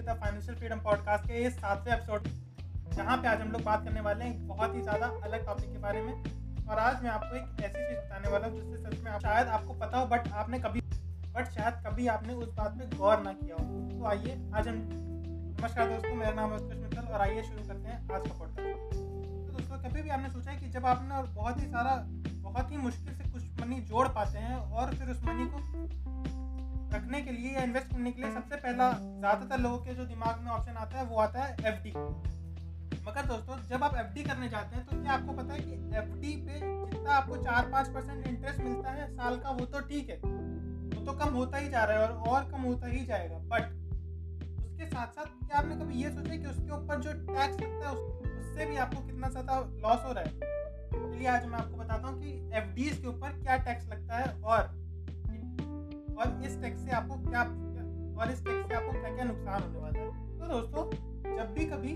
के the financial freedom podcast के इस सातवें एपिसोड जहाँ पे आज हम लोग बात करने वाले हैं बहुत ही ज़्यादा अलग टॉपिक के बारे में। और आज मैं आपको एक ऐसी चीज़ बताने वाला हूँ जिससे सच में आप शायद आपको पता हो बट आपने कभी बट शायद कभी आपने उस बात पे गौर ना किया हो। तो आइए, आज हम नमस्कार दोस्तों, मेरा नाम है उत्कृष्ट मित्तल और आइए शुरू करते हैं आज का पॉडकास्ट तो दोस्तों, कभी भी आपने सोचा है कि जब आपने बहुत ही सारा बहुत ही मुश्किल से कुछ मनी जोड़ पाते हैं और फिर उस मनी को रखने के लिए या इन्वेस्ट करने के लिए सबसे पहला ज़्यादातर लोगों के जो दिमाग में ऑप्शन आता है वो आता है एफडी मगर दोस्तों जब आप एफडी करने जाते हैं तो क्या आपको पता है कि एफडी पे जितना आपको चार पाँच परसेंट इंटरेस्ट मिलता है साल का वो तो ठीक है। वो तो कम होता ही जा रहा है और, और कम होता ही जाएगा। बट उसके साथ साथ क्या आपने कभी ये सोचा कि उसके ऊपर जो टैक्स लगता है उससे भी आपको कितना ज़्यादा लॉस हो रहा है? चलिए आज मैं आपको बताता हूँ कि एफ़ के ऊपर क्या टैक्स लगता है और और इस टैक्स से आपको क्या और इस टैक्स से आपको क्या क्या नुकसान होने वाला है। तो दोस्तों, जब भी कभी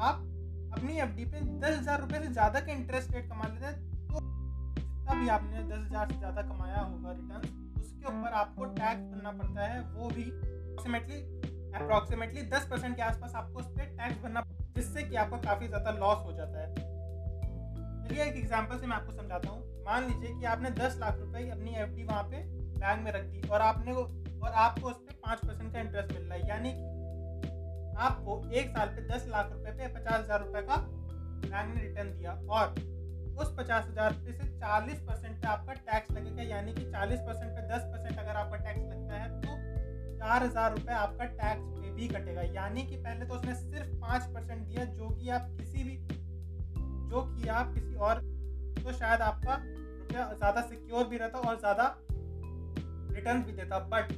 आप अपनी एफडी पे दस हज़ार रुपये से ज़्यादा का इंटरेस्ट रेट कमा लेते हैं तो जितना भी आपने दस हज़ार से ज़्यादा कमाया होगा रिटर्न उसके ऊपर आपको टैक्स भरना पड़ता है, वो भी अप्रोक्सीमेटली अप्रोक्सीमेटली दस परसेंट के आसपास आपको उस पर टैक्स भरना जिससे कि आपका काफ़ी ज़्यादा लॉस हो जाता है। चलिए एक एग्ज़ाम्पल से मैं आपको समझाता हूँ। मान लीजिए कि आपने दस लाख रुपए अपनी एफ़ डी वहाँ पे बैंक में रख दी और आपने वो और आपको उस पर पाँच परसेंट का इंटरेस्ट मिल रहा है। यानी कि आपको एक साल पे दस लाख रुपए पे पचास हज़ार रुपये का बैंक ने रिटर्न दिया। और उस पचास हज़ार रुपये से चालीस परसेंट पे आपका टैक्स लगेगा। यानी कि चालीस परसेंट पे दस परसेंट अगर आपका टैक्स लगता है तो चार हज़ार रुपये आपका टैक्स पे भी कटेगा। यानी कि पहले तो उसने सिर्फ़ पाँच परसेंट दिया, जो कि आप किसी भी जो कि आप किसी और तो शायद आपका रुपया ज़्यादा सिक्योर भी रहता और ज़्यादा रिटर्न भी देता बट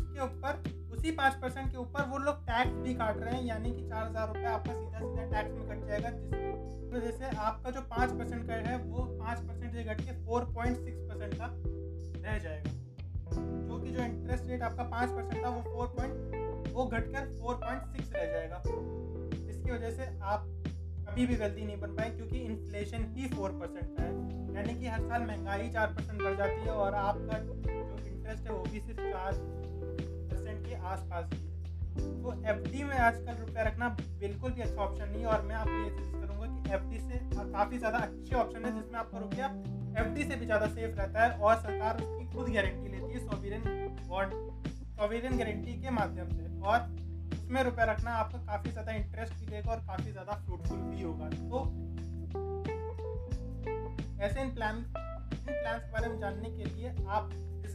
उसके ऊपर, उसी पाँच परसेंट के ऊपर वो लोग टैक्स भी काट रहे हैं, यानी कि चार हज़ार रुपये आपका सीधा सीधा टैक्स में कट जाएगा, जिस वजह से आपका जो पाँच परसेंट का है, वो पाँच परसेंट से घट के फोर पॉइंट सिक्स परसेंट का रह जाएगा। जो कि जो इंटरेस्ट रेट आपका पाँच परसेंट था, वो फोर पॉइंट वो घट कर फोर पॉइंट सिक्स रह जाएगा। जिसकी वजह से आप कभी भी गलती नहीं बन पाए, क्योंकि इन्फ्लेशन ही फोर परसेंट का है। यानी कि हर साल महँगाई चार परसेंट बढ़ जाती है और आपका इंटरेस्ट है, वो भी सिर्फ़ चार परसेंट के आसपास ही तो एफ़ में आजकल रुपया रखना बिल्कुल भी अच्छा ऑप्शन नहीं है और मैं आपको ये सजेस्ट करूँगा कि एफ़ से काफ़ी ज़्यादा अच्छे ऑप्शन है जिसमें आपका रुपया एफ़ से भी ज़्यादा सेफ़ रहता है और सरकार उसकी खुद गारंटी लेती है सोविरन बॉन्ड सोविरन गारंटी के माध्यम से। और उसमें रुपया रखना आपको काफ़ी ज़्यादा इंटरेस्ट भी देगा और काफ़ी ज़्यादा फ्रूटफुल भी होगा। तो ऐसे इन प्लान इन प्लान्स के बारे में जानने के लिए आप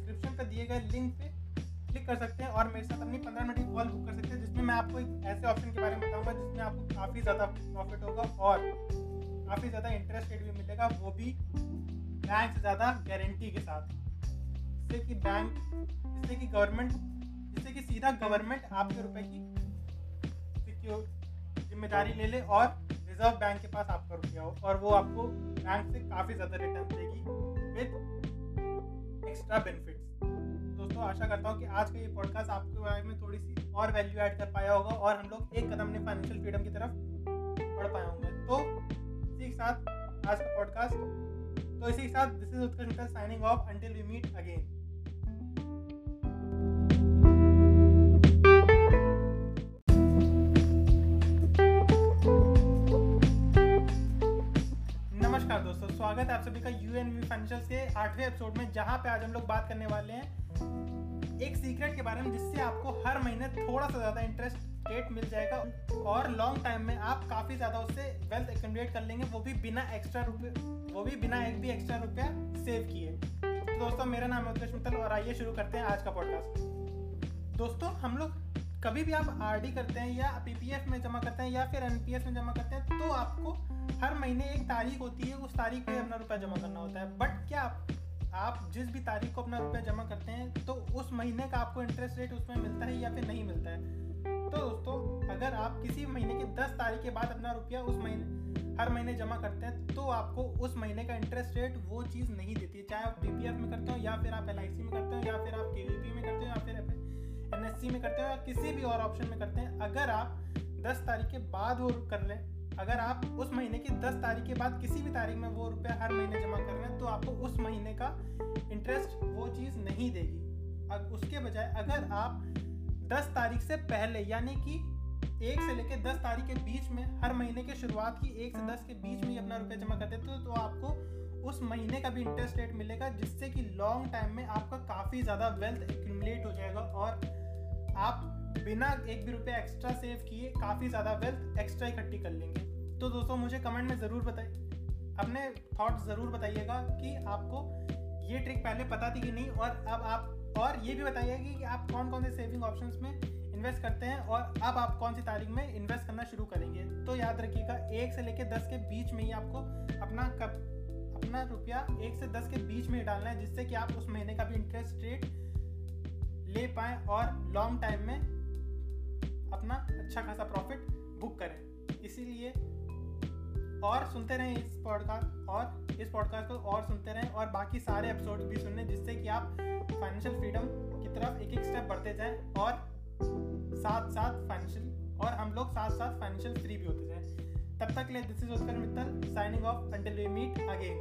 डिस्क्रिप्शन पर दिए गए लिंक पे क्लिक कर सकते हैं और मेरे साथ अपनी पंद्रह मिनट की कॉल बुक कर सकते हैं, जिसमें मैं आपको एक ऐसे ऑप्शन के बारे में बताऊँगा, जिसमें आपको काफ़ी ज़्यादा प्रॉफिट होगा और काफ़ी ज़्यादा इंटरेस्ट रेट भी मिलेगा, वो भी बैंक से ज़्यादा गारंटी के साथ। जिससे कि बैंक जिससे कि गवर्नमेंट जिससे कि सीधा गवर्नमेंट आपके रुपए की सिक्योर ज़िम्मेदारी ले ले और रिज़र्व बैंक के पास आपका रुपया हो और वो आपको बैंक से काफ़ी ज़्यादा रिटर्न देगी विद एक्स्ट्रा बेनिफिट्स दोस्तों, आशा करता हूँ कि आज का ये पॉडकास्ट आपके बारे में थोड़ी सी और वैल्यू ऐड कर पाया होगा और हम लोग एक कदम ने फाइनेंशियल फ्रीडम की तरफ़ बढ़ पाए होंगे। तो इसी के साथ आज का पॉडकास्ट तो इसी के साथ this is Utkarsh signing off until we meet again स्वागत है आप सभी का यू एन वी फाइनेंशियल के आठवें एपिसोड में, जहाँ पे आज हम लोग बात करने वाले हैं एक सीक्रेट के बारे में, जिससे आपको हर महीने थोड़ा सा ज़्यादा इंटरेस्ट रेट मिल जाएगा और लॉन्ग टाइम में आप काफ़ी ज़्यादा उससे वेल्थ एक्यूमुलेट कर लेंगे, वो भी बिना एक्स्ट्रा रुपये, वो भी बिना एक भी एक्स्ट्रा रुपया सेव किए। तो दोस्तों, मेरा नाम है उत्कर्ष मित्तल और आइए शुरू करते हैं आज का पॉडकास्ट दोस्तों, हम लोग कभी भी आप आर करते हैं या पी में जमा करते हैं या फिर एन में जमा करते हैं तो आपको हर महीने एक तारीख होती है, उस तारीख पे अपना रुपया जमा करना होता है। बट क्या आप जिस भी तारीख को अपना रुपया जमा करते हैं तो उस महीने का आपको इंटरेस्ट रेट उसमें मिलता है या फिर नहीं मिलता है? तो दोस्तों, अगर आप किसी महीने की दस तारीख के बाद अपना रुपया उस महीने, हर महीने जमा करते हैं तो आपको उस महीने का इंटरेस्ट रेट वो चीज़ नहीं देती है। चाहे आप पीपीएफ में करते हो या फिर आप एलआईसी में करते हो या फिर आप के में करते हो या फिर एनएससी में करते हो या किसी भी और ऑप्शन में करते हैं, अगर आप दस तारीख के बाद वो कर लें अगर आप उस महीने की दस तारीख के बाद किसी भी तारीख में वो रुपया हर महीने जमा कर रहे हैं तो आपको उस महीने का इंटरेस्ट वो चीज़ नहीं देगी। अब उसके बजाय अगर आप दस तारीख से पहले, यानी कि एक से लेकर दस तारीख के बीच में, हर महीने के शुरुआत की एक से दस के बीच में ही अपना रुपया जमा कर देते हो तो आपको उस महीने का भी इंटरेस्ट रेट मिलेगा, जिससे कि लॉन्ग टाइम में आपका काफ़ी ज़्यादा वेल्थ एक्यूमलेट हो जाएगा और आप बिना एक भी रुपया एक्स्ट्रा सेव किए काफ़ी ज़्यादा वेल्थ एक्स्ट्रा इकट्ठी कर लेंगे। तो दोस्तों, मुझे कमेंट में ज़रूर बताइए। अपने थॉट्स ज़रूर बताइएगा कि आपको ये ट्रिक पहले पता थी कि नहीं, और अब आप, और ये भी बताइएगा कि आप कौन कौन से सेविंग ऑप्शन में इन्वेस्ट करते हैं, और अब आप कौन सी तारीख में इन्वेस्ट करना शुरू करेंगे। तो याद रखिएगा, एक से लेकर दस के बीच में ही आपको अपना कब, अपना रुपया एक से दस के बीच में ही डालना है, जिससे कि आप उस महीने का भी इंटरेस्ट रेट ले पाएँ और लॉन्ग टाइम में अपना अच्छा खासा प्रॉफिट बुक करें। इसीलिए और सुनते रहें इस पॉडकास्ट और इस पॉडकास्ट को और सुनते रहें, और बाकी सारे एपिसोड भी सुनें जिससे कि आप फाइनेंशियल फ्रीडम की तरफ़ एक एक स्टेप बढ़ते जाएँ, और साथ साथ फाइनेंशियल और हम लोग साथ साथ फाइनेंशियल फ्री भी होते जाएँ। तब तक ले this is Utkarsh Mittal signing off until we meet again